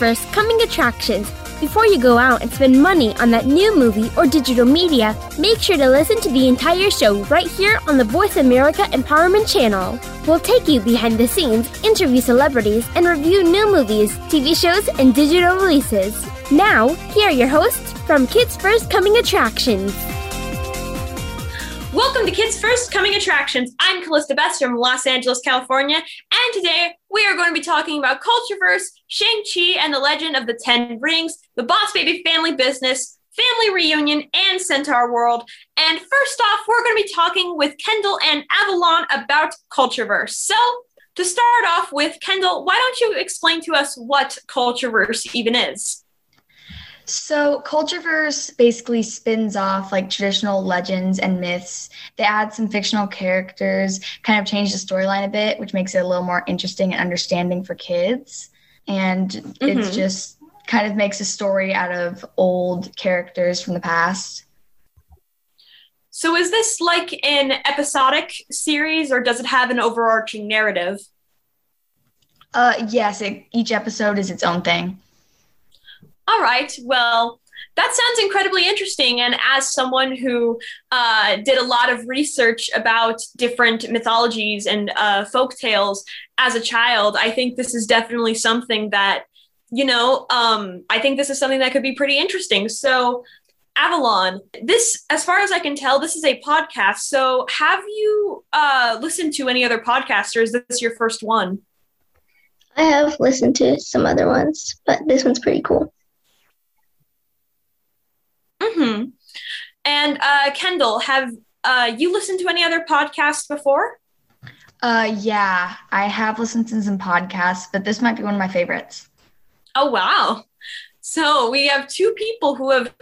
First Coming Attractions. Before you go out and spend money on that new movie or digital media, make sure to listen to the entire show right here on the Voice America Empowerment Channel. We'll take you behind the scenes, interview celebrities, and review new movies, TV shows, and digital releases. Now, here are your hosts from Kids First Coming Attractions. Welcome to Kids First Coming Attractions. I'm Calista Best from Los Angeles, California, and today we are going to be talking about Cultureverse, Shang-Chi and the Legend of the Ten Rings, the Boss Baby Family Business, Family Reunion, and Centaurworld. And first off, we're going to be talking with Kendall and Avalon about Cultureverse. So, to start off with, Kendall, why don't you explain to us what Cultureverse even is? So, Cultureverse basically spins off like traditional legends and myths. They add some fictional characters, kind of change the storyline a bit, which makes it a little more interesting and understanding for kids. And mm-hmm. it's just kind of makes a story out of old characters from the past. So, is this like an episodic series or does it have an overarching narrative? Uh, yes, it, each episode is its own thing all right, well, that sounds incredibly interesting. And as someone who uh, did a lot of research about different mythologies and uh, folk tales as a child, I think this is definitely something that, you know, um, I think this is something that could be pretty interesting. So, Avalon, this, as far as I can tell, this is a podcast. So, have you uh, listened to any other podcasts, or is this your first one? I have listened to some other ones, but this one's pretty cool. Mm-hmm. And uh, Kendall, have uh, you listened to any other podcasts before? Uh, yeah, I have listened to some podcasts, but this might be one of my favorites. Oh wow! So we have two people who have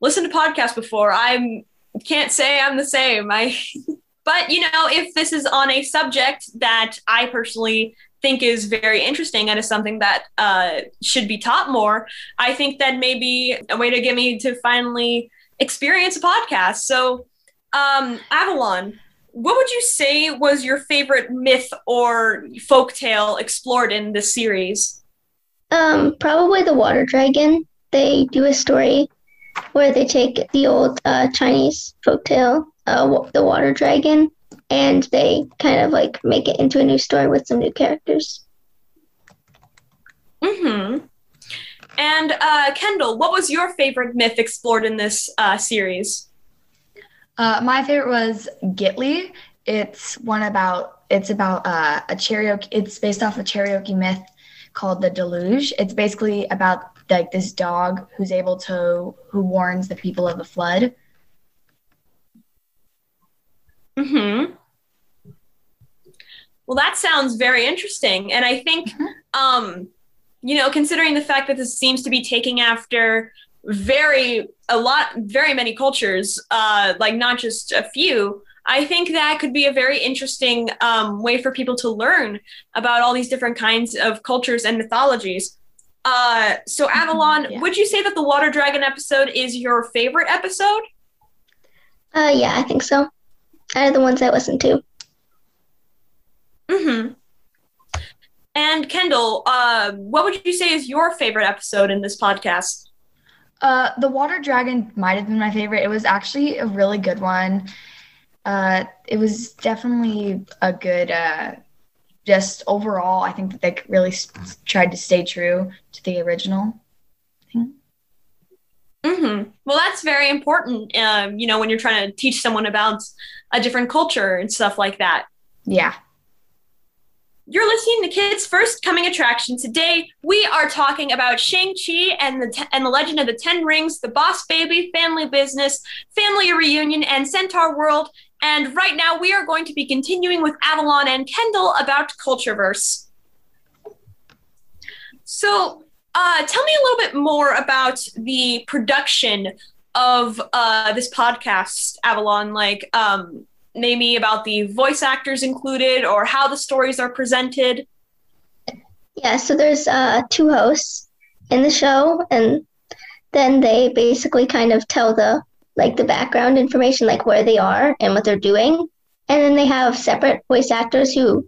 listened to podcasts before. I can't say I'm the same. I, but you know, if this is on a subject that I personally think is very interesting and is something that uh, should be taught more, I think that may be a way to get me to finally experience a podcast. So, um, Avalon, what would you say was your favorite myth or folk tale explored in this series? Um, probably the water dragon. They do a story where they take the old uh, Chinese folk tale, uh, the water dragon, and they kind of like make it into a new story with some new characters. Mm hmm. And uh, Kendall, what was your favorite myth explored in this uh, series? Uh, my favorite was Gitli. It's one about it's about uh, a Cherokee. It's based off a Cherokee myth called the Deluge. It's basically about like this dog who's able to who warns the people of the flood. Hmm. Well, that sounds very interesting, and I think, mm-hmm. um, you know, considering the fact that this seems to be taking after very a lot, very many cultures, uh, like not just a few. I think that could be a very interesting um, way for people to learn about all these different kinds of cultures and mythologies. Uh, so, mm-hmm. Avalon, yeah. would you say that the Water Dragon episode is your favorite episode? Uh, yeah, I think so. Out of the ones I listened to. Mm-hmm. And Kendall, uh, what would you say is your favorite episode in this podcast? Uh, the Water Dragon might have been my favorite. It was actually a really good one. Uh, it was definitely a good. Uh, just overall, I think that they really s- tried to stay true to the original thing. Mm-hmm. Well, that's very important. Um, you know, when you're trying to teach someone about a different culture and stuff like that. Yeah. You're listening to Kids First Coming Attraction. Today, we are talking about Shang-Chi and the, and the Legend of the Ten Rings, the Boss Baby, Family Business, Family Reunion, and Centaurworld. And right now, we are going to be continuing with Avalon and Kendall about Cultureverse. So, uh, tell me a little bit more about the production of uh, this podcast, Avalon. Like, um, maybe about the voice actors included or how the stories are presented? Yeah, so there's uh, two hosts in the show, and then they basically kind of tell the like the background information, like where they are and what they're doing, and then they have separate voice actors who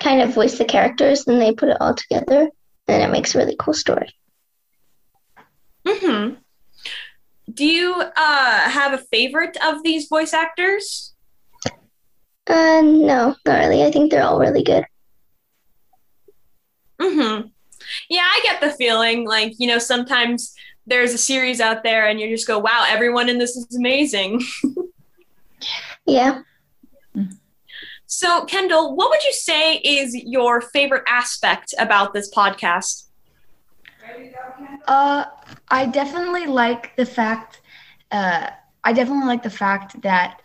kind of voice the characters, and they put it all together, and it makes a really cool story. Mm-hmm. Do you uh, have a favorite of these voice actors? Uh, no, not really. I think they're all really good. Mm-hmm. Yeah, I get the feeling like, you know, sometimes there's a series out there and you just go, wow, everyone in this is amazing. Yeah. So, Kendall, what would you say is your favorite aspect about this podcast? Uh, I definitely like the fact. Uh, I definitely like the fact that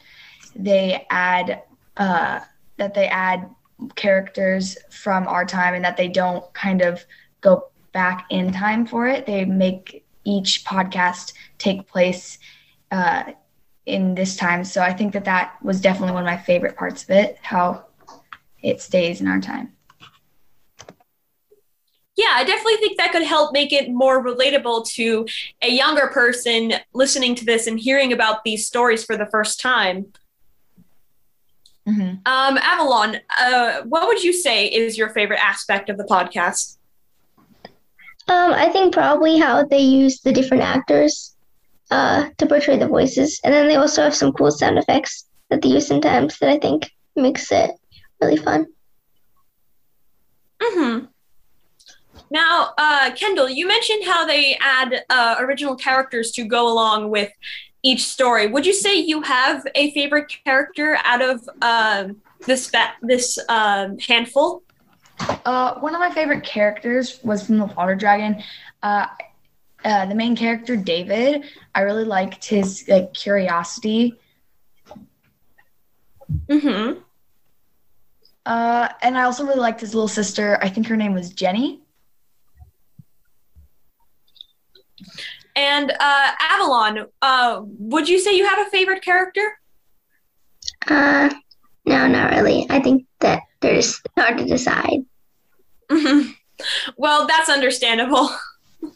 they add uh, that they add characters from our time and that they don't kind of go back in time for it. They make each podcast take place uh, in this time. So I think that that was definitely one of my favorite parts of it, how it stays in our time. Yeah, I definitely think that could help make it more relatable to a younger person listening to this and hearing about these stories for the first time. Mm-hmm. Um, Avalon, uh, what would you say is your favorite aspect of the podcast? Um, I think probably how they use the different actors uh, to portray the voices, and then they also have some cool sound effects that they use sometimes that I think makes it really fun. Mm-hmm. Now, uh, Kendall, you mentioned how they add uh, original characters to go along with each story. Would you say you have a favorite character out of uh, this fa- this um, handful? Uh, one of my favorite characters was from the Water Dragon. Uh, uh, the main character, David. I really liked his like curiosity. Mm-hmm. Uh, and I also really liked his little sister. I think her name was Jenny. And uh, Avalon, uh, would you say you have a favorite character? Uh, no, not really. I think that there's hard to decide. Mm-hmm. Well, that's understandable.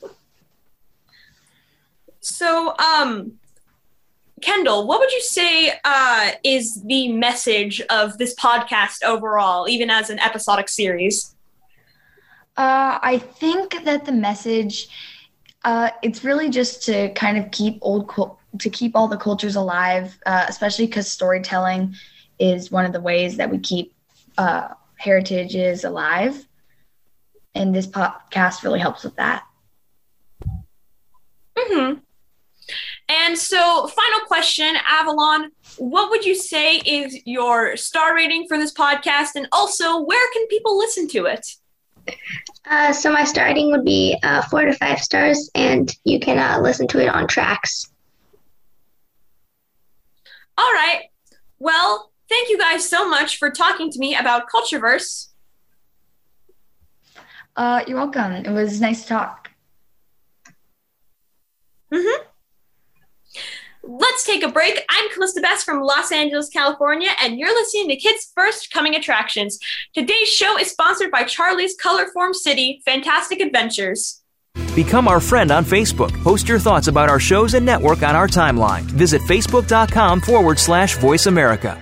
so, um, Kendall, what would you say uh, is the message of this podcast overall, even as an episodic series? Uh, I think that the message, uh, it's really just to kind of keep old, to keep all the cultures alive, uh, especially because storytelling is one of the ways that we keep uh, heritages alive. And this podcast really helps with that. Mm-hmm. And so, final question, Avalon, what would you say is your star rating for this podcast? And also, where can people listen to it? Uh, so my starting would be uh, four to five stars, and you can uh, listen to it on tracks. All right. Well, thank you guys so much for talking to me about Cultureverse. Uh, you're welcome. It was nice to talk. Mm-hmm. Let's take a break. I'm Calista Best from Los Angeles, California, and you're listening to Kids First Coming Attractions. Today's show is sponsored by Charlie's Colorform City Fantastic Adventures. Become our friend on Facebook. Post your thoughts about our shows and network on our timeline. Visit facebook.com forward slash voice America.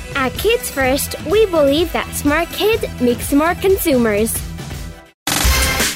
At Kids First, we believe that smart kids make smart consumers.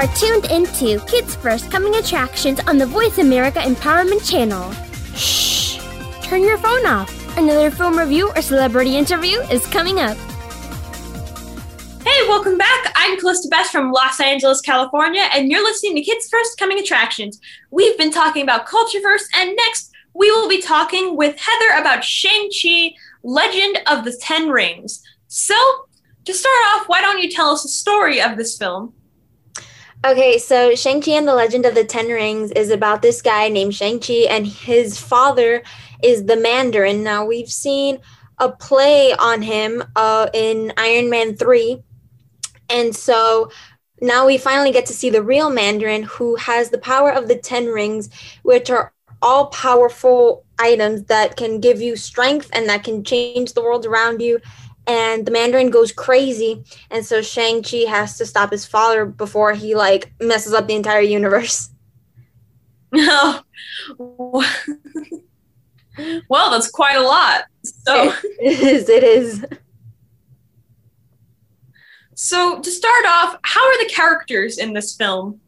Are tuned into Kids First Coming Attractions on the Voice America Empowerment Channel. Shh! Turn your phone off. Another film review or celebrity interview is coming up. Hey, welcome back. I'm Calista Best from Los Angeles, California, and you're listening to Kids First Coming Attractions. We've been talking about Cultureverse, and next we will be talking with Heather about Shang-Chi, Legend of the Ten Rings. So, to start off, why don't you tell us the story of this film? Okay, so Shang-Chi and the Legend of the Ten Rings is about this guy named Shang-Chi, and his father is the Mandarin. Now, we've seen a play on him uh, in Iron Man 3. And so now we finally get to see the real Mandarin who has the power of the Ten Rings, which are all powerful items that can give you strength and that can change the world around you and the Mandarin goes crazy, and so Shang Chi has to stop his father before he like messes up the entire universe. No. well, that's quite a lot. So it is. It is. So to start off, how are the characters in this film?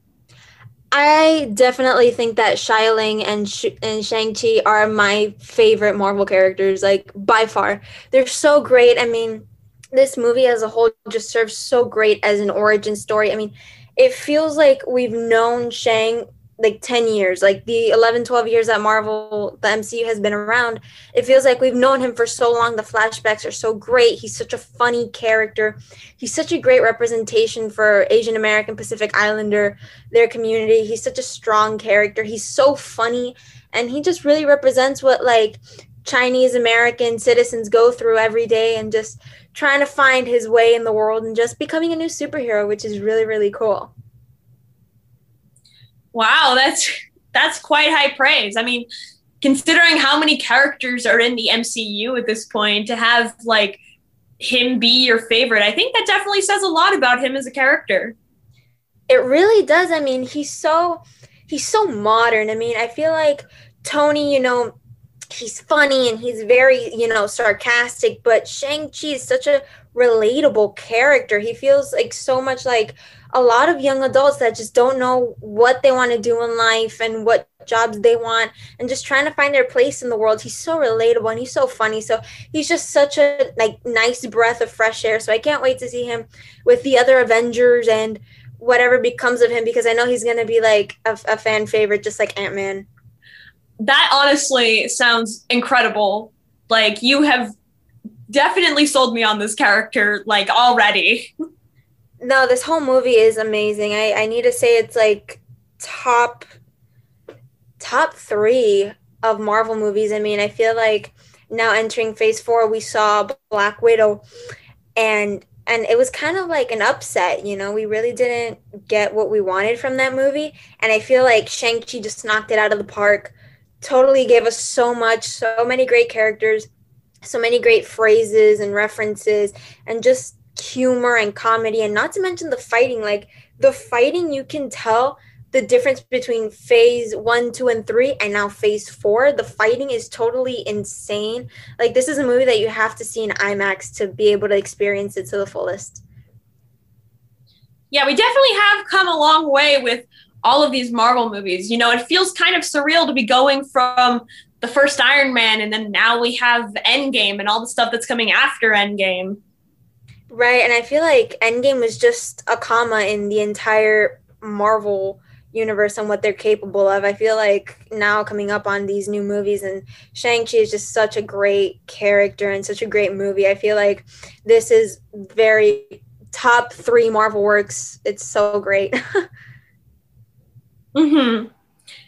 I definitely think that Xialing and Sh- and Shang Chi are my favorite Marvel characters, like by far. They're so great. I mean, this movie as a whole just serves so great as an origin story. I mean, it feels like we've known Shang like 10 years like the 11 12 years that marvel the mcu has been around it feels like we've known him for so long. The flashbacks are so great. He's such a funny character. He's such a great representation for asian american pacific islander their community. He's such a strong character. He's so funny and he just really represents what like chinese american citizens go through every day and just trying to find his way in the world and just becoming a new superhero which is really really cool Wow, that's that's quite high praise. I mean, considering how many characters are in the MCU at this point, to have like him be your favorite, I think that definitely says a lot about him as a character. It really does. I mean, he's so he's so modern. I mean, I feel like Tony, you know, he's funny and he's very, you know, sarcastic, but Shang-Chi is such a relatable character. He feels like so much like a lot of young adults that just don't know what they want to do in life and what jobs they want and just trying to find their place in the world. He's so relatable and he's so funny. So he's just such a like nice breath of fresh air. So I can't wait to see him with the other Avengers and whatever becomes of him because I know he's going to be like a, a fan favorite just like Ant-Man. That honestly sounds incredible. Like you have definitely sold me on this character like already. no, this whole movie is amazing. I, I need to say it's like top top three of Marvel movies. I mean, I feel like now entering phase four, we saw Black Widow and and it was kind of like an upset, you know. We really didn't get what we wanted from that movie. And I feel like Shang-Chi just knocked it out of the park. Totally gave us so much, so many great characters, so many great phrases and references, and just humor and comedy and not to mention the fighting like the fighting you can tell the difference between phase one two and three and now phase four. The fighting is totally insane. Like this is a movie that you have to see in imax to be able to experience it to the fullest. Yeah we definitely have come a long way with all of these marvel movies you know it feels kind of surreal to be going from the first iron man and then now we have endgame and all the stuff that's coming after endgame Right, and I feel like Endgame was just a comma in the entire Marvel universe and what they're capable of. I feel like now coming up on these new movies and Shang-Chi is just such a great character and such a great movie. I feel like this is very top 3 Marvel works. It's so great. mhm.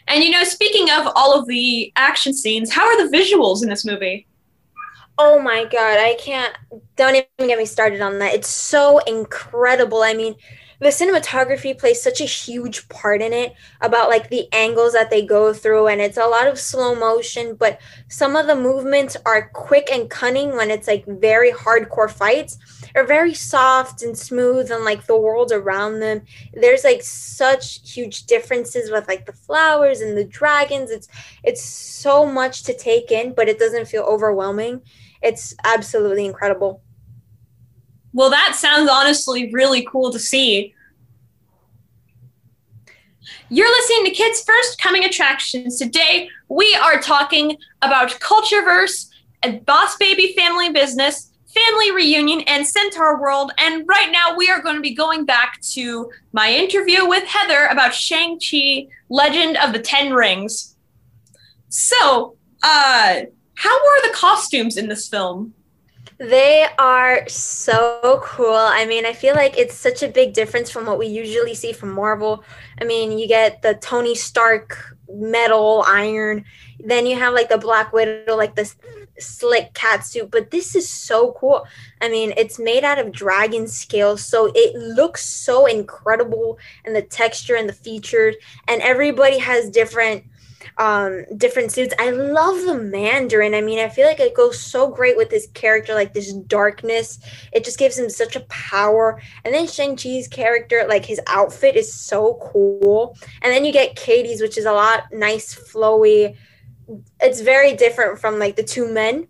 And you know, speaking of all of the action scenes, how are the visuals in this movie? Oh my god, I can't don't even get me started on that. It's so incredible. I mean, the cinematography plays such a huge part in it about like the angles that they go through and it's a lot of slow motion but some of the movements are quick and cunning when it's like very hardcore fights. Are very soft and smooth and like the world around them. There's like such huge differences with like the flowers and the dragons. It's it's so much to take in but it doesn't feel overwhelming. It's absolutely incredible well, that sounds honestly really cool to see. You're listening to Kids First Coming Attractions. Today, we are talking about Cultureverse, and Boss Baby Family Business, Family Reunion, and Centaurworld. And right now, we are going to be going back to my interview with Heather about Shang-Chi, Legend of the Ten Rings. So, uh, how were the costumes in this film? They are so cool. I mean, I feel like it's such a big difference from what we usually see from Marvel. I mean, you get the Tony Stark metal iron, then you have like the Black Widow, like this slick cat suit, but this is so cool. I mean, it's made out of dragon scales, so it looks so incredible and the texture and the features, and everybody has different um different suits. I love the Mandarin. I mean, I feel like it goes so great with this character, like this darkness. It just gives him such a power. And then Shang-Chi's character, like his outfit is so cool. And then you get Katie's, which is a lot nice, flowy. It's very different from like the two men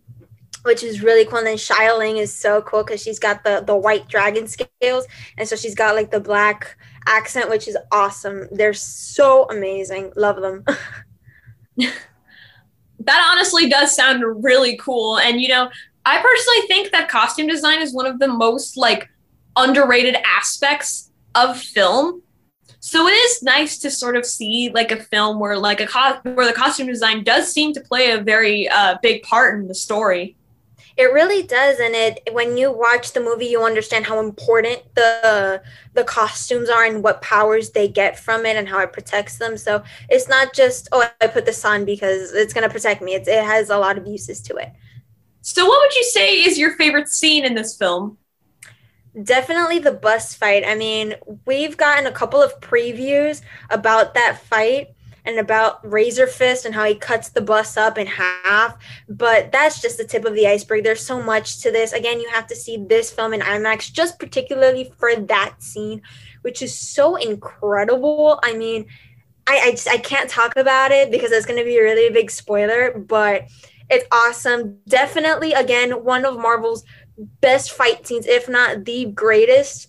which is really cool. And then Xialing is so cool because she's got the the white dragon scales, and so she's got like the black accent, which is awesome. They're so amazing. Love them. that honestly does sound really cool. And you know, I personally think that costume design is one of the most like underrated aspects of film. So it is nice to sort of see like a film where like a co- where the costume design does seem to play a very uh, big part in the story. It really does, and it when you watch the movie, you understand how important the the costumes are and what powers they get from it and how it protects them. So it's not just oh, I put this on because it's gonna protect me. It's, it has a lot of uses to it. So, what would you say is your favorite scene in this film? Definitely the bus fight. I mean, we've gotten a couple of previews about that fight and about Razor Fist and how he cuts the bus up in half. But that's just the tip of the iceberg. There's so much to this. Again, you have to see this film in IMAX just particularly for that scene, which is so incredible. I mean, I I, just, I can't talk about it because it's going to be a really big spoiler, but it's awesome. Definitely, again, one of Marvel's best fight scenes, if not the greatest,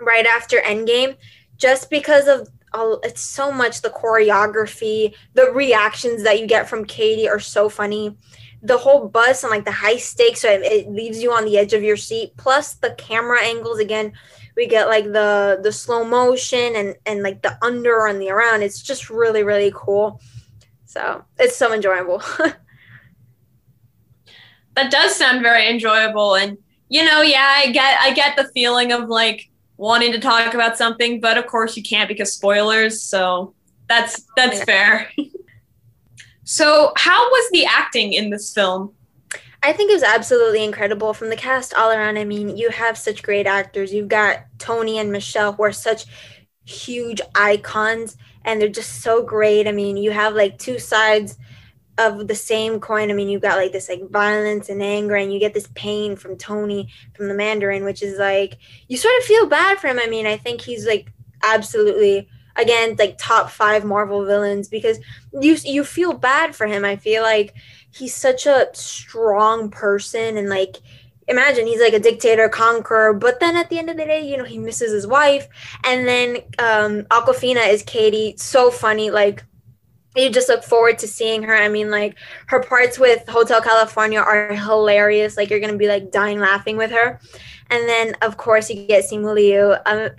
right after Endgame, just because of it's so much the choreography, the reactions that you get from Katie are so funny. The whole bus and like the high stakes, so it, it leaves you on the edge of your seat. Plus the camera angles again, we get like the the slow motion and and like the under and the around. It's just really really cool. So it's so enjoyable. that does sound very enjoyable, and you know, yeah, I get I get the feeling of like wanting to talk about something, but of course you can't because spoilers. So that's that's fair. so how was the acting in this film? I think it was absolutely incredible from the cast all around. I mean, you have such great actors. You've got Tony and Michelle who are such huge icons and they're just so great. I mean, you have like two sides of the same coin. I mean, you've got like this like violence and anger, and you get this pain from Tony from the Mandarin, which is like you sort of feel bad for him. I mean, I think he's like absolutely again like top five Marvel villains because you you feel bad for him. I feel like he's such a strong person and like imagine he's like a dictator conqueror but then at the end of the day you know he misses his wife and then um Awkwafina is katie so funny like you just look forward to seeing her. I mean, like her parts with Hotel California are hilarious. Like you're gonna be like dying laughing with her. And then of course you get Simu Liu, um,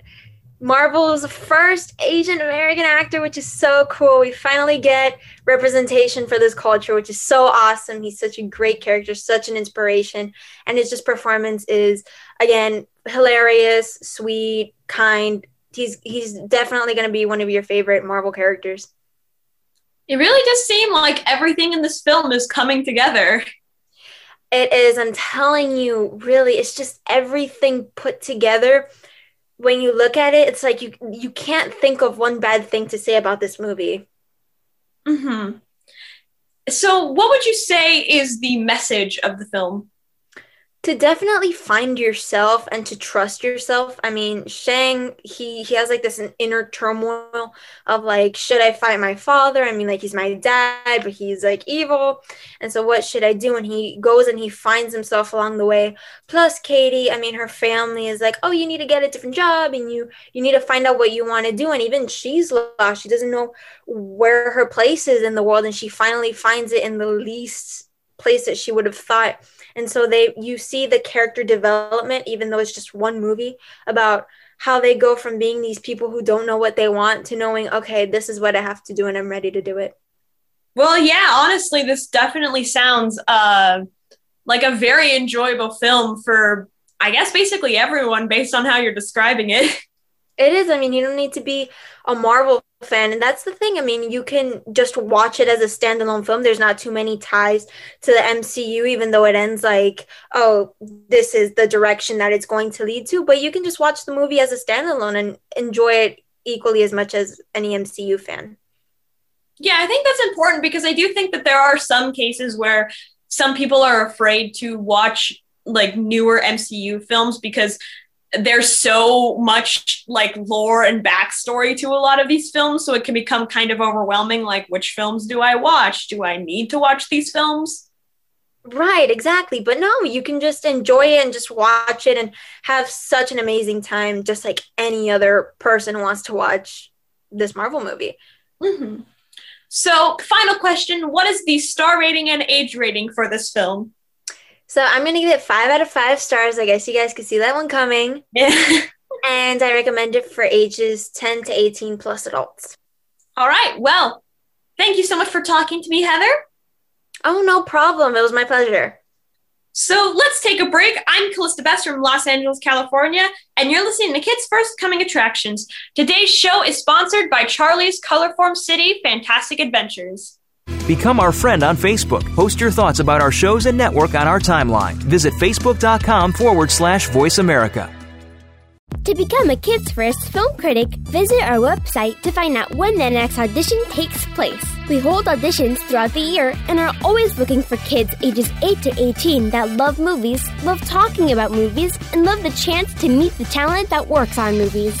Marvel's first Asian American actor, which is so cool. We finally get representation for this culture, which is so awesome. He's such a great character, such an inspiration, and his just performance is again hilarious, sweet, kind. He's he's definitely to be one of your favorite Marvel characters it really does seem like everything in this film is coming together. It is. I'm telling you, really, it's just everything put together. When you look at it, it's like you you can't think of one bad thing to say about this movie. hmm So, what would you say is the message of the film? To definitely find yourself and to trust yourself. I mean, Shang, he he has like this inner turmoil of like, should I fight my father? I mean, like he's my dad, but he's like evil. And so what should I do? And he goes and he finds himself along the way. Plus Katie, I mean, her family is like, oh, you need to get a different job and you you need to find out what you want to do. And even she's lost. She doesn't know where her place is in the world. And she finally finds it in the least place that she would have thought and so they you see the character development even though it's just one movie about how they go from being these people who don't know what they want to knowing okay this is what i have to do and i'm ready to do it well yeah honestly this definitely sounds uh like a very enjoyable film for i guess basically everyone based on how you're describing it It is. I mean, you don't need to be a Marvel fan. And that's the thing. I mean, you can just watch it as a standalone film. There's not too many ties to the MCU, even though it ends like, oh, this is the direction that it's going to lead to. But you can just watch the movie as a standalone and enjoy it equally as much as any MCU fan. Yeah, I think that's important because I do think that there are some cases where some people are afraid to watch like newer MCU films because there's so much like lore and backstory to a lot of these films so it can become kind of overwhelming like which films do i watch? Do i need to watch these films? Right exactly but no you can just enjoy it and just watch it and have such an amazing time just like any other person wants to watch this marvel movie. Mm-hmm. so final question what is the star rating and age rating for this film so I'm gonna give it five out of five stars. I guess you guys could see that one coming. Yeah. and I recommend it for ages 10 to 18 plus adults. All right. Well, thank you so much for talking to me, Heather. Oh, no problem. It was my pleasure. So let's take a break. I'm Calista Best from Los Angeles, California, and you're listening to Kids First Coming Attractions. Today's show is sponsored by Charlie's Colorform City Fantastic Adventures. Become our friend on Facebook. Post your thoughts about our shows and network on our timeline. Visit facebook.com forward slash voice America. To become a Kids First film critic, visit our website to find out when the next audition takes place. We hold auditions throughout the year and are always looking for kids ages 8 to 18 that love movies, love talking about movies, and love the chance to meet the talent that works on movies.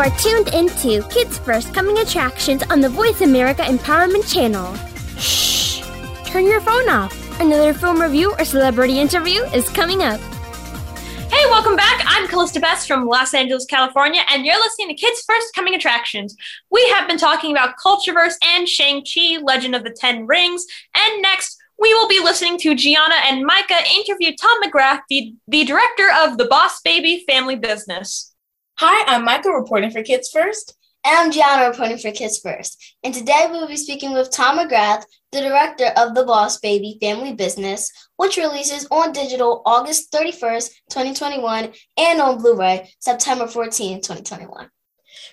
Are tuned into Kids First Coming Attractions on the Voice America Empowerment Channel. Shh! Turn your phone off. Another film review or celebrity interview is coming up. Hey, welcome back. I'm Calista Best from Los Angeles, California, and you're listening to Kids First Coming Attractions. We have been talking about Cultureverse and Shang-Chi, Legend of the Ten Rings, and next we will be listening to Giana and Maica interview Tom McGrath, the, the director of The Boss Baby Family Business. Hi, I'm Michael reporting for Kids First. And I'm Giana reporting for Kids First. And today we will be speaking with Tom McGrath, the director of The Boss Baby Family Business, which releases on digital August 31st, 2021, and on Blu ray September 14th, 2021.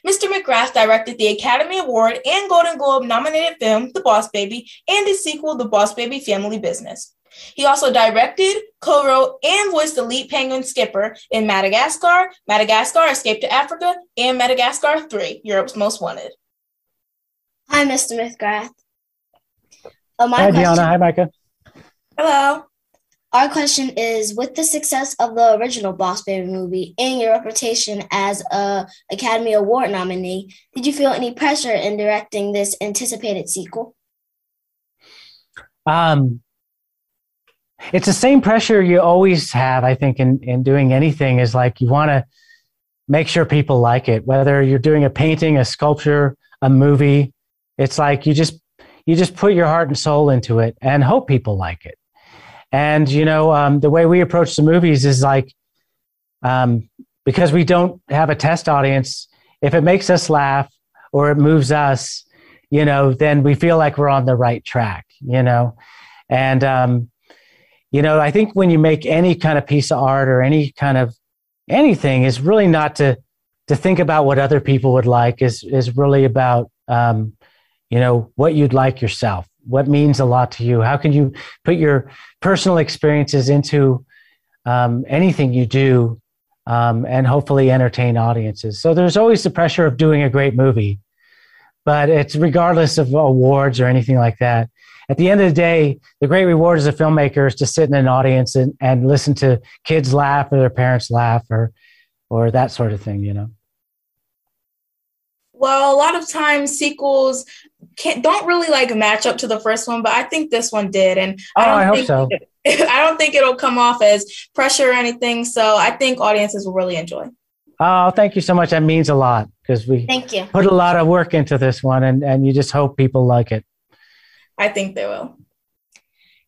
Mr. McGrath directed the Academy Award and Golden Globe nominated film The Boss Baby and its sequel, The Boss Baby Family Business. He also directed, co wrote, and voiced the lead penguin skipper in Madagascar, Madagascar Escape to Africa, and Madagascar 3, Europe's Most Wanted. Hi, Mr. McGrath. Uh, Hi, question, Giana. Hi, Maica. Hello. Our question is With the success of the original Boss Baby movie and your reputation as a Academy Award nominee, did you feel any pressure in directing this anticipated sequel? Um, it's the same pressure you always have, I think, in, in doing anything is like you want to make sure people like it, whether you're doing a painting, a sculpture, a movie. It's like you just you just put your heart and soul into it and hope people like it. And you know, um, the way we approach the movies is like um, because we don't have a test audience. If it makes us laugh or it moves us, you know, then we feel like we're on the right track. You know, and um, you know, I think when you make any kind of piece of art or any kind of anything, is really not to to think about what other people would like. is is really about um, you know what you'd like yourself. What means a lot to you? How can you put your personal experiences into um, anything you do um, and hopefully entertain audiences? So there's always the pressure of doing a great movie but it's regardless of awards or anything like that at the end of the day the great reward as a filmmaker is to sit in an audience and, and listen to kids laugh or their parents laugh or or that sort of thing you know well, a lot of times sequels can't don't really like match up to the first one, but I think this one did, and oh, I, don't I hope think so. It, I don't think it'll come off as pressure or anything. So I think audiences will really enjoy. Oh, thank you so much. That means a lot because we thank you put a lot of work into this one, and and you just hope people like it. I think they will.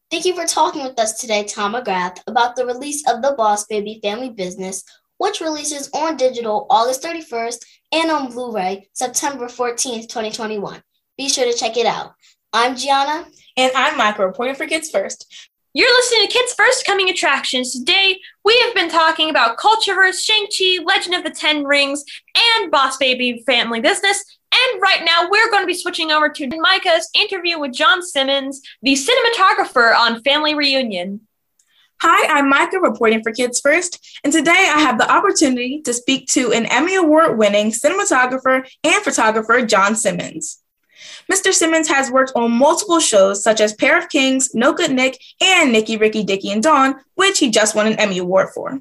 Thank you for talking with us today, Tom McGrath, about the release of the Boss Baby Family Business, which releases on digital August 31st and on Blu ray September 14th, 2021. Be sure to check it out. I'm Giana. And I'm Michael, reporting for Kids First. You're listening to Kids First Coming Attractions. Today, we have been talking about Cultureverse, Shang-Chi, Legend of the Ten Rings, and Boss Baby Family Business. And right now, we're going to be switching over to Maica's interview with John Simmons, the cinematographer on Family Reunion. Hi, I'm Maica reporting for Kids First, and today I have the opportunity to speak to an Emmy Award winning cinematographer and photographer, John Simmons. Mr. Simmons has worked on multiple shows such as Pair of Kings, No Good Nick, and Nicky, Ricky, Dicky, and Dawn, which he just won an Emmy Award for.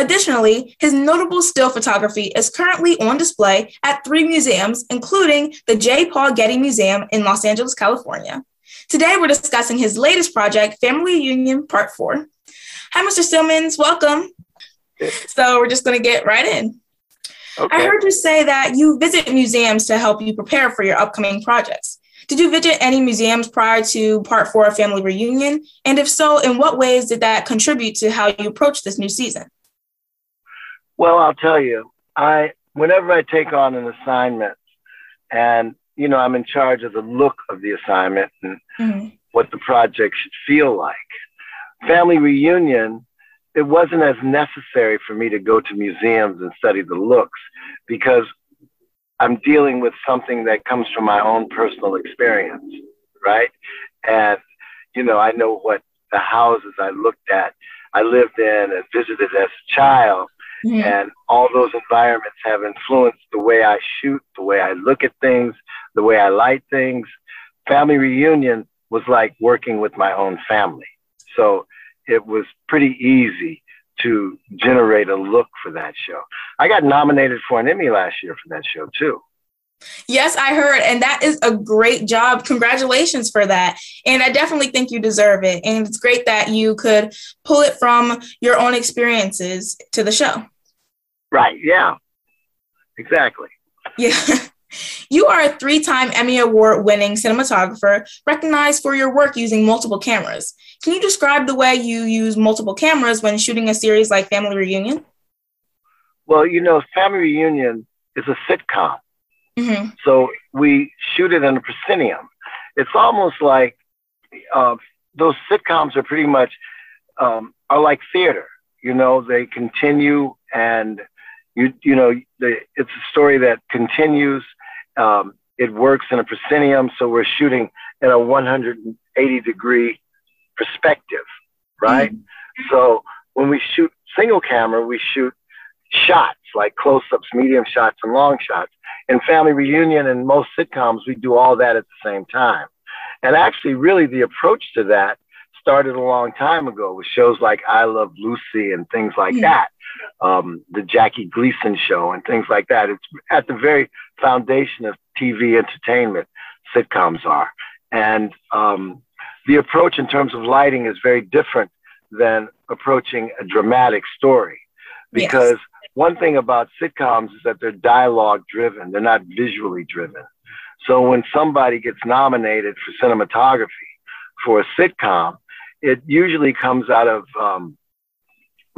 Additionally, his notable still photography is currently on display at three museums, including the J. Paul Getty Museum in Los Angeles, California. Today, we're discussing his latest project, Family Reunion Part 4. Hi, Mr. Simmons. Welcome. So we're just going to get right in. Okay. I heard you say that you visit museums to help you prepare for your upcoming projects. Did you visit any museums prior to Part 4 of Family Reunion? And if so, in what ways did that contribute to how you approach this new season? Well, I'll tell you, I whenever I take on an assignment and you know, I'm in charge of the look of the assignment and mm-hmm. what the project should feel like family reunion, it wasn't as necessary for me to go to museums and study the looks because I'm dealing with something that comes from my own personal experience, right? And, you know, I know what the houses I looked at, I lived in and visited as a child. Mm-hmm. And all those environments have influenced the way I shoot, the way I look at things, the way I light things. Family reunion was like working with my own family. So it was pretty easy to generate a look for that show. I got nominated for an Emmy last year for that show too. Yes, I heard, and that is a great job. Congratulations for that. And I definitely think you deserve it. And it's great that you could pull it from your own experiences to the show. Right. Yeah. Exactly. Yeah. You are a three time Emmy Award winning cinematographer recognized for your work using multiple cameras. Can you describe the way you use multiple cameras when shooting a series like Family Reunion? Well, you know, Family Reunion is a sitcom. Mm-hmm. So we shoot it in a proscenium. It's almost like uh, those sitcoms are pretty much um, are like theater. You know, they continue and you you know the, it's a story that continues. Um, it works in a proscenium, so we're shooting in a 180 degree perspective, right? Mm-hmm. So when we shoot single camera, we shoot shots like close ups, medium shots, and long shots. In Family Reunion and most sitcoms, we do all that at the same time. And actually, really, the approach to that started a long time ago with shows like I Love Lucy and things like mm. that, um, the Jackie Gleason show and things like that. It's at the very foundation of TV entertainment, sitcoms are. And um, the approach in terms of lighting is very different than approaching a dramatic story because yes. One thing about sitcoms is that they're dialogue driven, they're not visually driven. So when somebody gets nominated for cinematography for a sitcom, it usually comes out of um,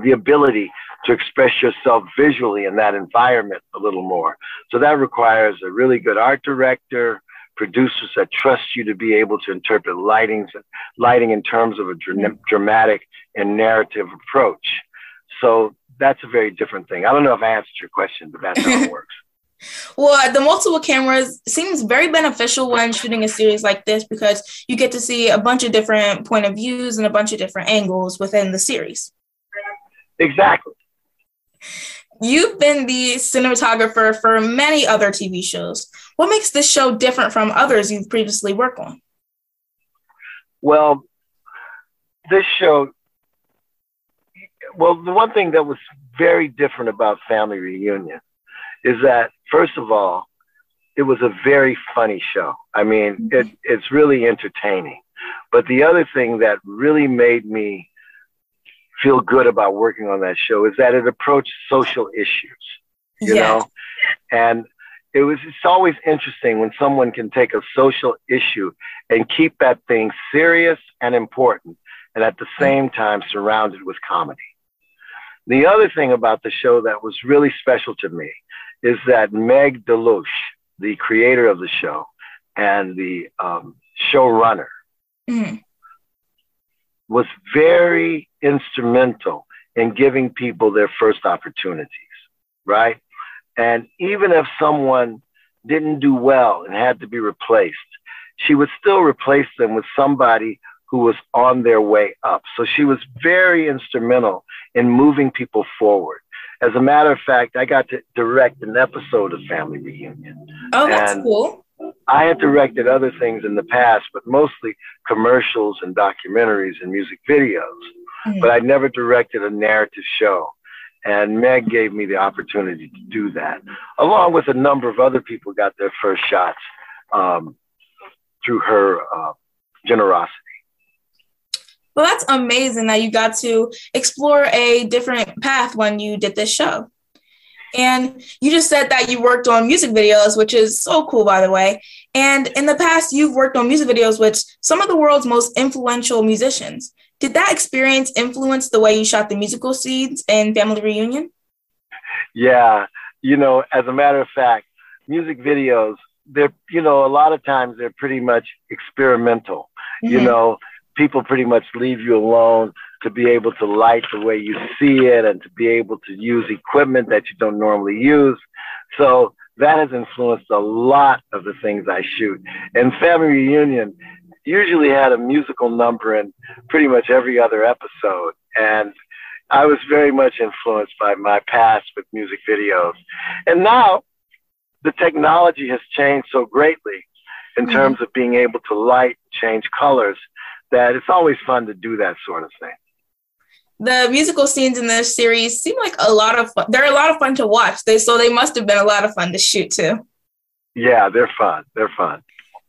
the ability to express yourself visually in that environment a little more. So that requires a really good art director, producers that trust you to be able to interpret lightings, lighting in terms of a dr- dramatic and narrative approach. So that's a very different thing. I don't know if I answered your question, but that's how it works. Well, the multiple cameras seems very beneficial when shooting a series like this because you get to see a bunch of different point of views and a bunch of different angles within the series. Exactly. You've been the cinematographer for many other TV shows. What makes this show different from others you've previously worked on? Well, this show, well, the one thing that was very different about Family Reunion is that first of all, it was a very funny show. I mean, mm-hmm. it, it's really entertaining. But the other thing that really made me feel good about working on that show is that it approached social issues, you yes. know? And it was it's always interesting when someone can take a social issue and keep that thing serious and important and at the mm-hmm. same time surrounded with comedy. The other thing about the show that was really special to me is that Meg DeLoatch, the creator of the show and the um, showrunner, mm-hmm. was very instrumental in giving people their first opportunities, right? And even if someone didn't do well and had to be replaced, she would still replace them with somebody who was on their way up. So she was very instrumental in moving people forward. As a matter of fact, I got to direct an episode of Family Reunion. Oh, that's and cool. I had directed other things in the past, but mostly commercials and documentaries and music videos. Mm-hmm. But I never directed a narrative show. And Meg gave me the opportunity to do that, along with a number of other people got their first shots um, through her uh, generosity. Well, that's amazing that you got to explore a different path when you did this show. And you just said that you worked on music videos, which is so cool, by the way. And in the past, you've worked on music videos with some of the world's most influential musicians. Did that experience influence the way you shot the musical scenes in Family Reunion? Yeah. You know, as a matter of fact, music videos, they're, you know, a lot of times they're pretty much experimental. Mm-hmm. You know, people pretty much leave you alone to be able to light the way you see it and to be able to use equipment that you don't normally use. So that has influenced a lot of the things I shoot. And Family Reunion usually had a musical number in pretty much every other episode. And I was very much influenced by my past with music videos. And now the technology has changed so greatly in mm-hmm. terms of being able to light, change colors that it's always fun to do that sort of thing. The musical scenes in this series seem like a lot of fun. They're a lot of fun to watch. They so they must have been a lot of fun to shoot too. Yeah, they're fun. They're fun.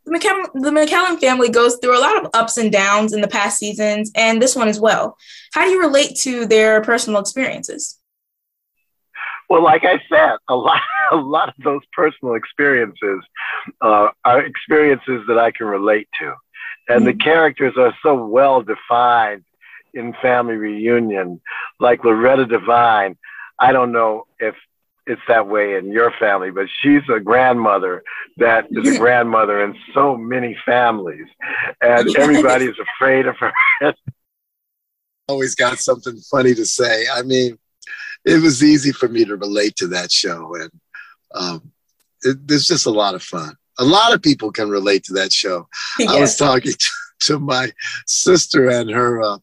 The McKellan, the McKellan family goes through a lot of ups and downs in the past seasons, and this one as well. How do you relate to their personal experiences? Well, like I said, a lot, a lot of those personal experiences uh, are experiences that I can relate to and the mm-hmm. characters are so well defined in Family Reunion, like Loretta Devine. I don't know if it's that way in your family, but she's a grandmother that is a grandmother in so many families, and everybody's afraid of her. Always got something funny to say. I mean, it was easy for me to relate to that show, and um, it, it's just a lot of fun. A lot of people can relate to that show. Yes. I was talking to, to, my sister and her. Uh,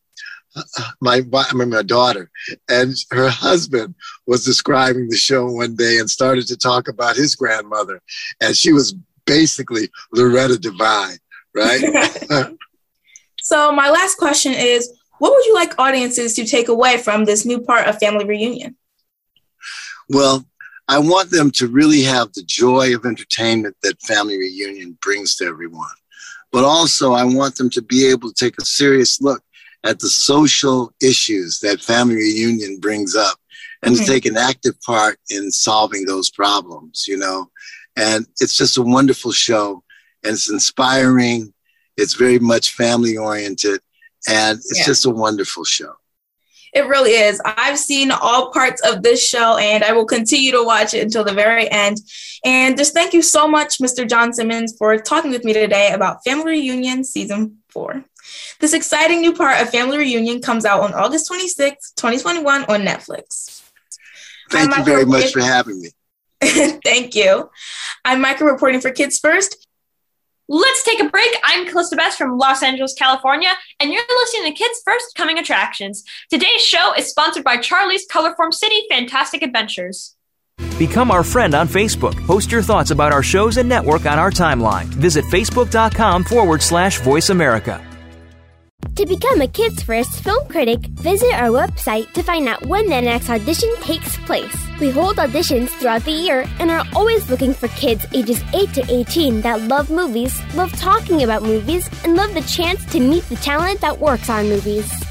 my I mean my daughter and her husband was describing the show one day and started to talk about his grandmother and she was basically Loretta Devine, right? so my last question is what would you like audiences to take away from this new part of Family Reunion? Well, I want them to really have the joy of entertainment that Family Reunion brings to everyone. But also, I want them to be able to take a serious look at the social issues that Family Reunion brings up and mm-hmm. to take an active part in solving those problems, you know. And it's just a wonderful show and it's inspiring. It's very much family oriented and it's yeah. just a wonderful show. It really is. I've seen all parts of this show and I will continue to watch it until the very end. And just thank you so much, Mr. John Simmons, for talking with me today about Family Reunion Season 4. This exciting new part of Family Reunion comes out on August 26, 2021 on Netflix. Thank I'm you very much for having me. Thank you. I'm Maica reporting for Kids First. Let's take a break. I'm Calista Best from Los Angeles, California, and you're listening to Kids First Coming Attractions. Today's show is sponsored by Charlie's Colorform City Fantastic Adventures. Become our friend on Facebook. Post your thoughts about our shows and network on our timeline. Visit facebook.com forward slash voice America. To become a Kids First film critic, visit our website to find out when the next audition takes place. We hold auditions throughout the year and are always looking for kids ages 8 to 18 that love movies, love talking about movies, and love the chance to meet the talent that works on movies.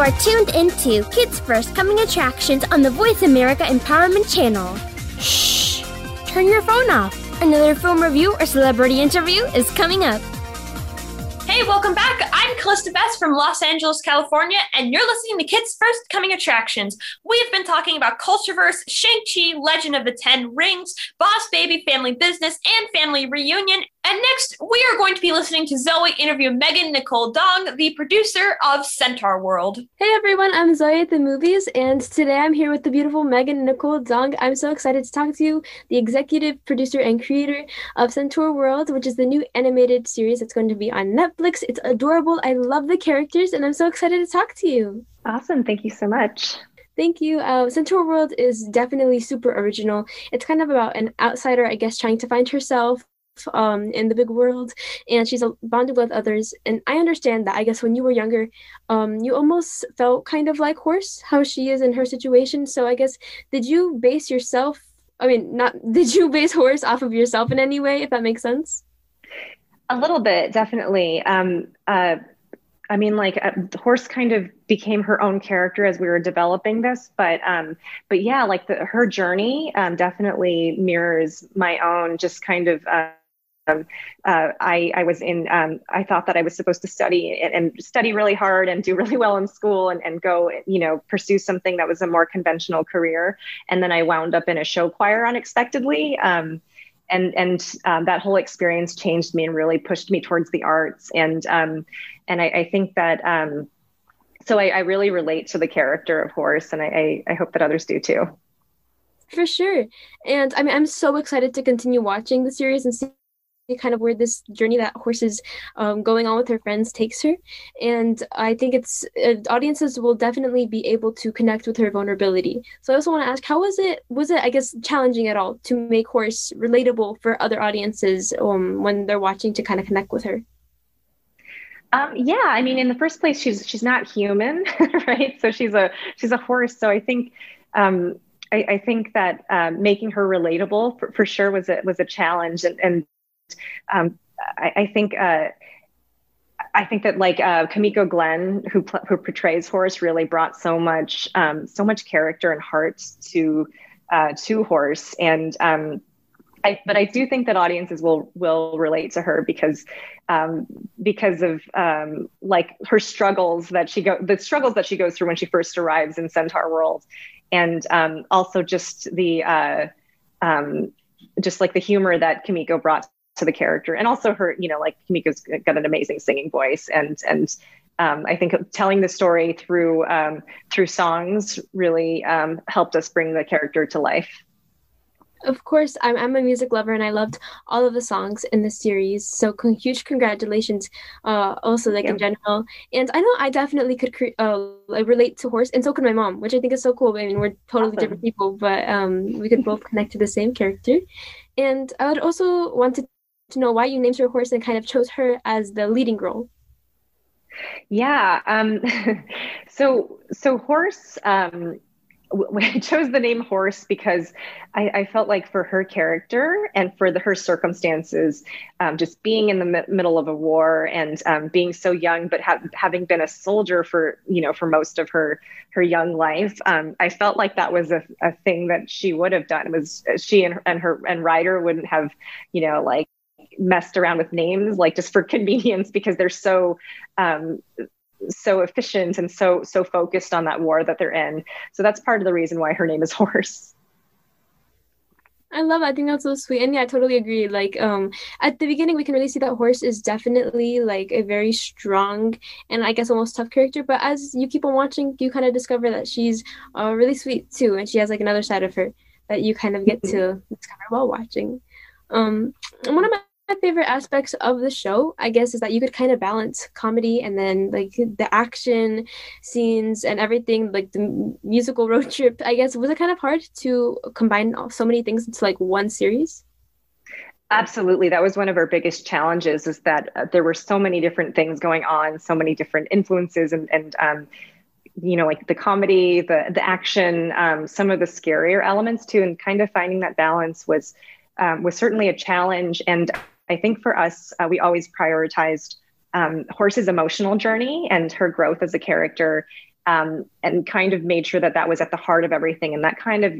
Are tuned into Kids First Coming Attractions on the Voice America Empowerment Channel. Shh! Turn your phone off. Another film review or celebrity interview is coming up. Hey, welcome back. I'm Calista Best from Los Angeles, California, and you're listening to Kids First Coming Attractions. We have been talking about Cultureverse, Shang-Chi, Legend of the Ten Rings, Boss Baby, Family Business, and Family Reunion, and next, we are going to be listening to Zoe interview Megan Nicole Dong, the producer of Centaurworld. Hey everyone, I'm Zoe at the movies, and today I'm here with the beautiful Megan Nicole Dong. I'm so excited to talk to you, the executive producer and creator of Centaurworld, which is the new animated series that's going to be on Netflix. It's adorable. I love the characters, and I'm so excited to talk to you. Awesome. Thank you so much. Thank you. Uh, Centaurworld is definitely super original. It's kind of about an outsider, I guess, trying to find herself um, in the big world and she's bonded with others. And i understand that i guess when you were younger um, you almost felt kind of like horse how she is in her situation. So i guess did you base yourself i mean not did you base horse off of yourself in any way if that makes sense? A little bit definitely. Um, uh, I mean, like uh, horse kind of became her own character as we were developing this, but um, but yeah, like the, her journey um, definitely mirrors my own. Just kind of uh, um, uh, I, I was in, um, I thought that I was supposed to study and, and, study really hard and do really well in school and, and go, you know, pursue something that was a more conventional career. And then I wound up in a show choir unexpectedly. Um, and and um, that whole experience changed me and really pushed me towards the arts. And um, and I, I think that um, so I, I, really relate to the character of Horse, and I, I hope that others do too. For sure, and I mean, I'm so excited to continue watching the series and see kind of where this journey that horse is um, going on with her friends takes her and i think it's uh, audiences will definitely be able to connect with her vulnerability so i also want to ask how was it was it i guess challenging at all to make horse relatable for other audiences um, when they're watching to kind of connect with her um, yeah, I mean, in the first place, she's she's not human, right? So she's a she's a horse. So I think um, I, I, think that um, making her relatable for, for, sure was a was a challenge, and, and um, I, I, think uh, I think that like uh, Kimiko Glenn, who who portrays Horse, really brought so much um, so much character and heart to uh, to Horse, and um, I, but I do think that audiences will will relate to her because um, because of um, like her struggles that she go the struggles that she goes through when she first arrives in Centaurworld, and um, also just the uh, um, just like the humor that Kimiko brought to the character and also her you know like Kimiko's got an amazing singing voice and and um, I think telling the story through um, through songs really um, helped us bring the character to life. Of course, I'm, I'm a music lover and I loved all of the songs in the series. So con- huge congratulations, uh, also like yeah. in general. And I know I definitely could cre- uh, relate to horse, and so could my mom, which I think is so cool. I mean, we're totally awesome. different people, but um, we could both connect to the same character. And I would also want to to know why you named your horse and kind of chose her as the leading role. Yeah. Um, so so horse. Um, I chose the name Horse because I, I, felt like for her character and for the, her circumstances, um, just being in the mi- middle of a war and um, being so young, but ha- having been a soldier for you know for most of her her young life, um, I felt like that was a, a thing that she would have done. It was she and, and her and Rider wouldn't have you know like messed around with names like just for convenience because they're so um, so efficient and so so focused on that war that they're in. So that's part of the reason why her name is Horse. I love. It. I think that's so sweet, and yeah, I totally agree. Like, um, at the beginning, we can really see that Horse is definitely like a very strong and I guess almost tough character. But as you keep on watching, you kind of discover that she's uh, really sweet too, and she has like another side of her that you kind of get to mm-hmm. discover while watching. Um, one of my my favorite aspects of the show, I guess, is that you could kind of balance comedy and then like the action scenes and everything, like the musical road trip. I guess was it kind of hard to combine so many things into like one series? Absolutely, that was one of our biggest challenges. Is that uh, there were so many different things going on, so many different influences, and and um, you know, like the comedy, the the action, um, some of the scarier elements too, and kind of finding that balance was um, was certainly a challenge. And I think for us, uh, we always prioritized um, Horse's emotional journey and her growth as a character, um, and kind of made sure that that was at the heart of everything. And that kind of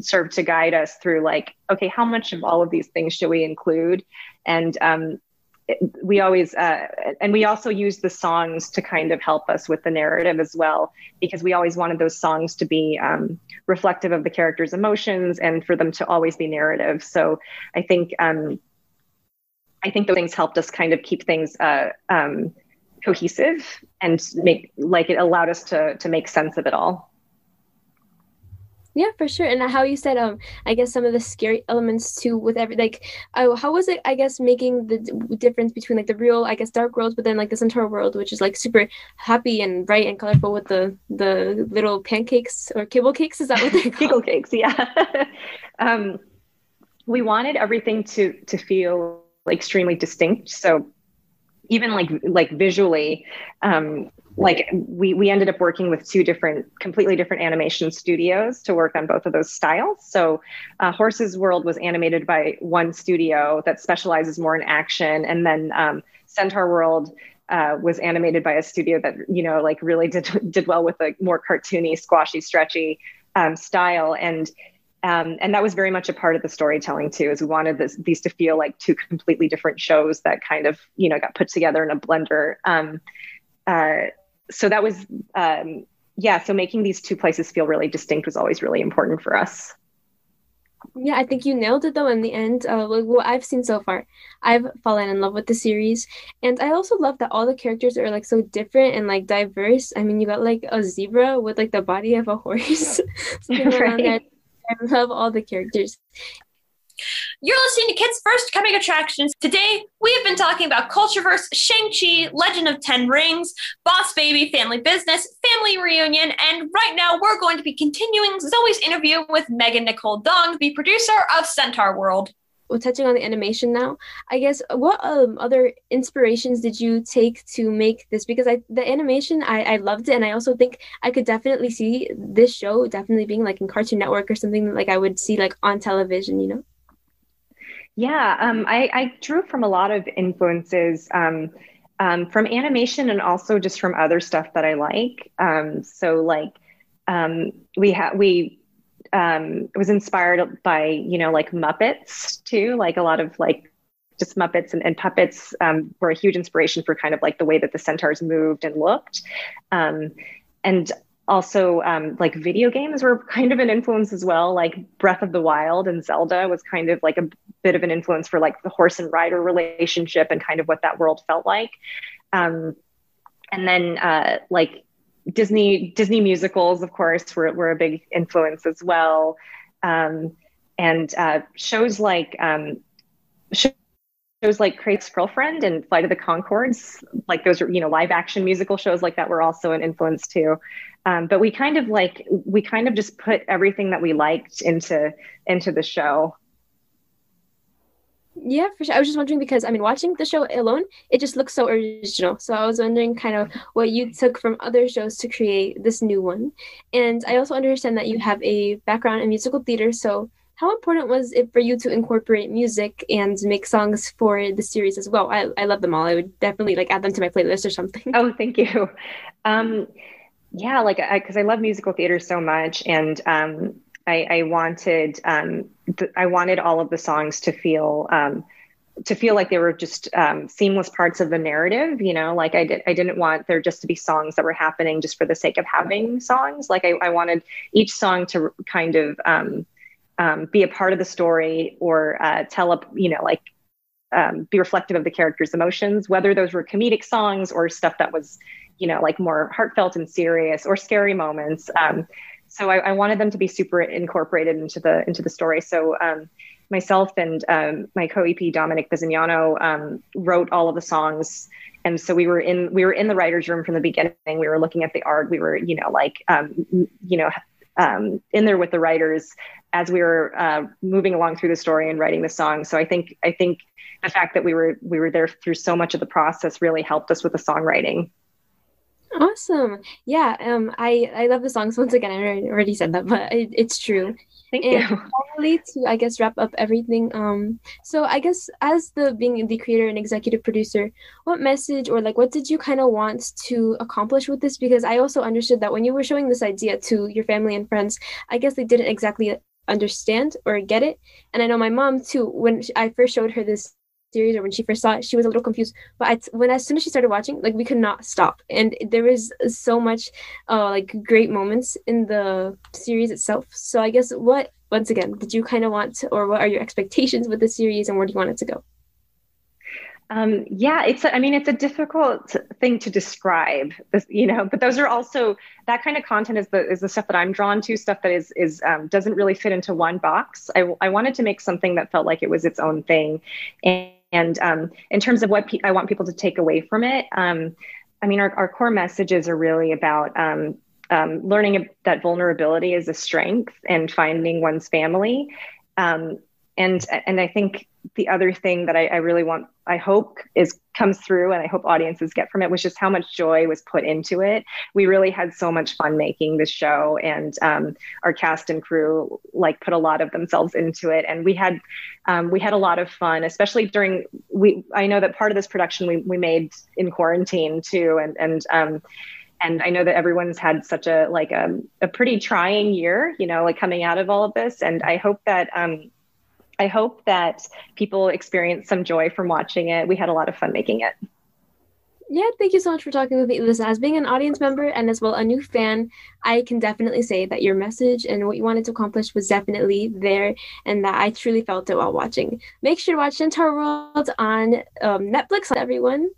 served to guide us through, like, okay, how much of all of these things should we include? And um, it, we always, uh, and we also use the songs to kind of help us with the narrative as well, because we always wanted those songs to be um, reflective of the character's emotions and for them to always be narrative. So I think um, I think those things helped us kind of keep things uh, um, cohesive and make like it allowed us to to make sense of it all. Yeah, for sure. And how you said, um, I guess some of the scary elements too, with every like, uh, how was it? I guess making the d- difference between like the real, I guess, dark world, but then like the Centaur world, which is like super happy and bright and colorful with the the little pancakes or kibble cakes. Is that what they're called? kibble cakes, yeah. um, we wanted everything to to feel extremely distinct. So even like like visually, um, like we we ended up working with two different, completely different animation studios to work on both of those styles. So uh, Horses World was animated by one studio that specializes more in action, and then um, Centaurworld uh, was animated by a studio that you know like really did did well with a more cartoony, squashy, stretchy um, style and um, and that was very much a part of the storytelling too is we wanted this, these to feel like two completely different shows that kind of you know got put together in a blender um, uh, so that was um, yeah so making these two places feel really distinct was always really important for us Yeah, I think you nailed it though in the end. Uh, what I've seen so far, I've fallen in love with the series, and I also love that all the characters are like so different and like diverse. I mean, you got like a zebra with like the body of a horse. right. I love all the characters, you're listening to Kids First Coming Attractions. Today, we have been talking about Cultureverse, Shang-Chi, Legend of Ten Rings, Boss Baby, Family Business, Family Reunion, and right now we're going to be continuing Zoe's interview with Megan Nicole Dong, the producer of Centaur World. Well, touching on the animation now, I guess what um, other inspirations did you take to make this? Because I the animation I, I loved it, and I also think I could definitely see this show definitely being like in Cartoon Network or something like I would see like on television, you know. Yeah, um, I, I, drew from a lot of influences um, um, from animation and also just from other stuff that I like. Um, so like um, we have we um, was inspired by you know like Muppets too, like a lot of like just Muppets and, and puppets were a huge inspiration for kind of like the way that the centaurs moved and looked. and also um, like video games were kind of an influence as well like breath of the wild and zelda was kind of like a bit of an influence for like the horse and rider relationship and kind of what that world felt like um, and then uh, like disney disney musicals of course were, were a big influence as well um, and uh, shows like um, shows like Crazy Ex-Girlfriend and Flight of the Conchords, like those you know, live action musical shows like that were also an influence too. Um, but we kind of like, we kind of just put everything that we liked into, into the show. Yeah, for sure. I was just wondering because I mean, watching the show alone, it just looks so original. So I was wondering kind of what you took from other shows to create this new one. And I also understand that you have a background in musical theater. So how important was it for you to incorporate music and make songs for the series as well? I, I love them all. I would definitely like add them to my playlist or something. Oh, thank you. Um, yeah, like I, cause I love musical theater so much. And, um, I, I wanted, um, th- I wanted all of the songs to feel, um, to feel like they were just um, seamless parts of the narrative you know like i did i didn't want there just to be songs that were happening just for the sake of having songs like i, I wanted each song to kind of um, um, be a part of the story or uh, tell up, you know, like um, be reflective of the character's emotions, whether those were comedic songs or stuff that was, you know, like more heartfelt and serious or scary moments. Um, so I, I, wanted them to be super incorporated into the into the story. So um, myself and um, my co-EP Dominic Bisignano um, wrote all of the songs and so we were in we were in the writers room from the beginning we were looking at the art we were you know like um, you know um, in there with the writers as we were uh, moving along through the story and writing the song. So I think I think the fact that we were we were there through so much of the process really helped us with the songwriting. Awesome. Yeah. Um. I I love the songs. Once again, I already said that, but it, it's true. Thank and you. Finally, to I guess wrap up everything. Um. So I guess as the being the creator and executive producer, what message or like what did you kind of want to accomplish with this? Because I also understood that when you were showing this idea to your family and friends, I guess they didn't exactly understand or get it. And I know my mom too. When I first showed her this series or when she first saw it she was a little confused but I, when as soon as she started watching like we could not stop and there was so much uh like great moments in the series itself so i guess what once again did you kind of want to, or what are your expectations with the series and where do you want it to go um, yeah, it's. A, I mean, it's a difficult thing to describe. This, you know, but those are also that kind of content is the is the stuff that I'm drawn to. Stuff that is is um, doesn't really fit into one box. I I wanted to make something that felt like it was its own thing, and, and um, in terms of what pe- I want people to take away from it, um, I mean, our our core messages are really about. Um, um, learning that vulnerability is a strength and finding one's family um, and and I think the other thing that I, I, really want, I hope is comes through, and I hope audiences get from it, was just how much joy was put into it. We really had so much fun making this show, and um, our cast and crew like put a lot of themselves into it, and we had um, we had a lot of fun, especially during we. I know that part of this production we we made in quarantine too, and and. Um, and I know that everyone's had such a like a, um, a pretty trying year, you know, like coming out of all of this. And I hope that um, I hope that people experience some joy from watching it. We had a lot of fun making it. Yeah, thank you so much for talking with me. Listen, as being an audience member and as well a new fan, I can definitely say that your message and what you wanted to accomplish was definitely there and that I truly felt it while watching. Make sure to watch Centaurworld on um, Netflix, everyone.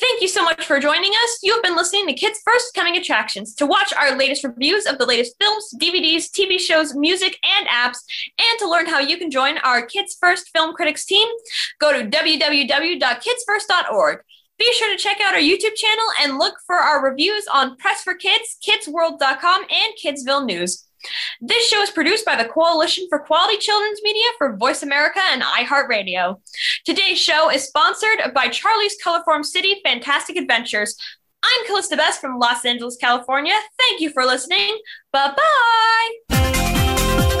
Thank you so much for joining us. You have been listening to Kids First Coming Attractions. To watch our latest reviews of the latest films, DVDs, TV shows, music, and apps, and to learn how you can join our Kids First Film Critics team, go to www.kidsfirst.org. Be sure to check out our YouTube channel and look for our reviews on Press for Kids, KidsWorld.com, and Kidsville News. This show is produced by the Coalition for Quality Children's Media for Voice America and iHeartRadio. Today's show is sponsored by Charlie's Colorform City Fantastic Adventures. I'm Calista Best from Los Angeles, California. Thank you for listening. Bye bye.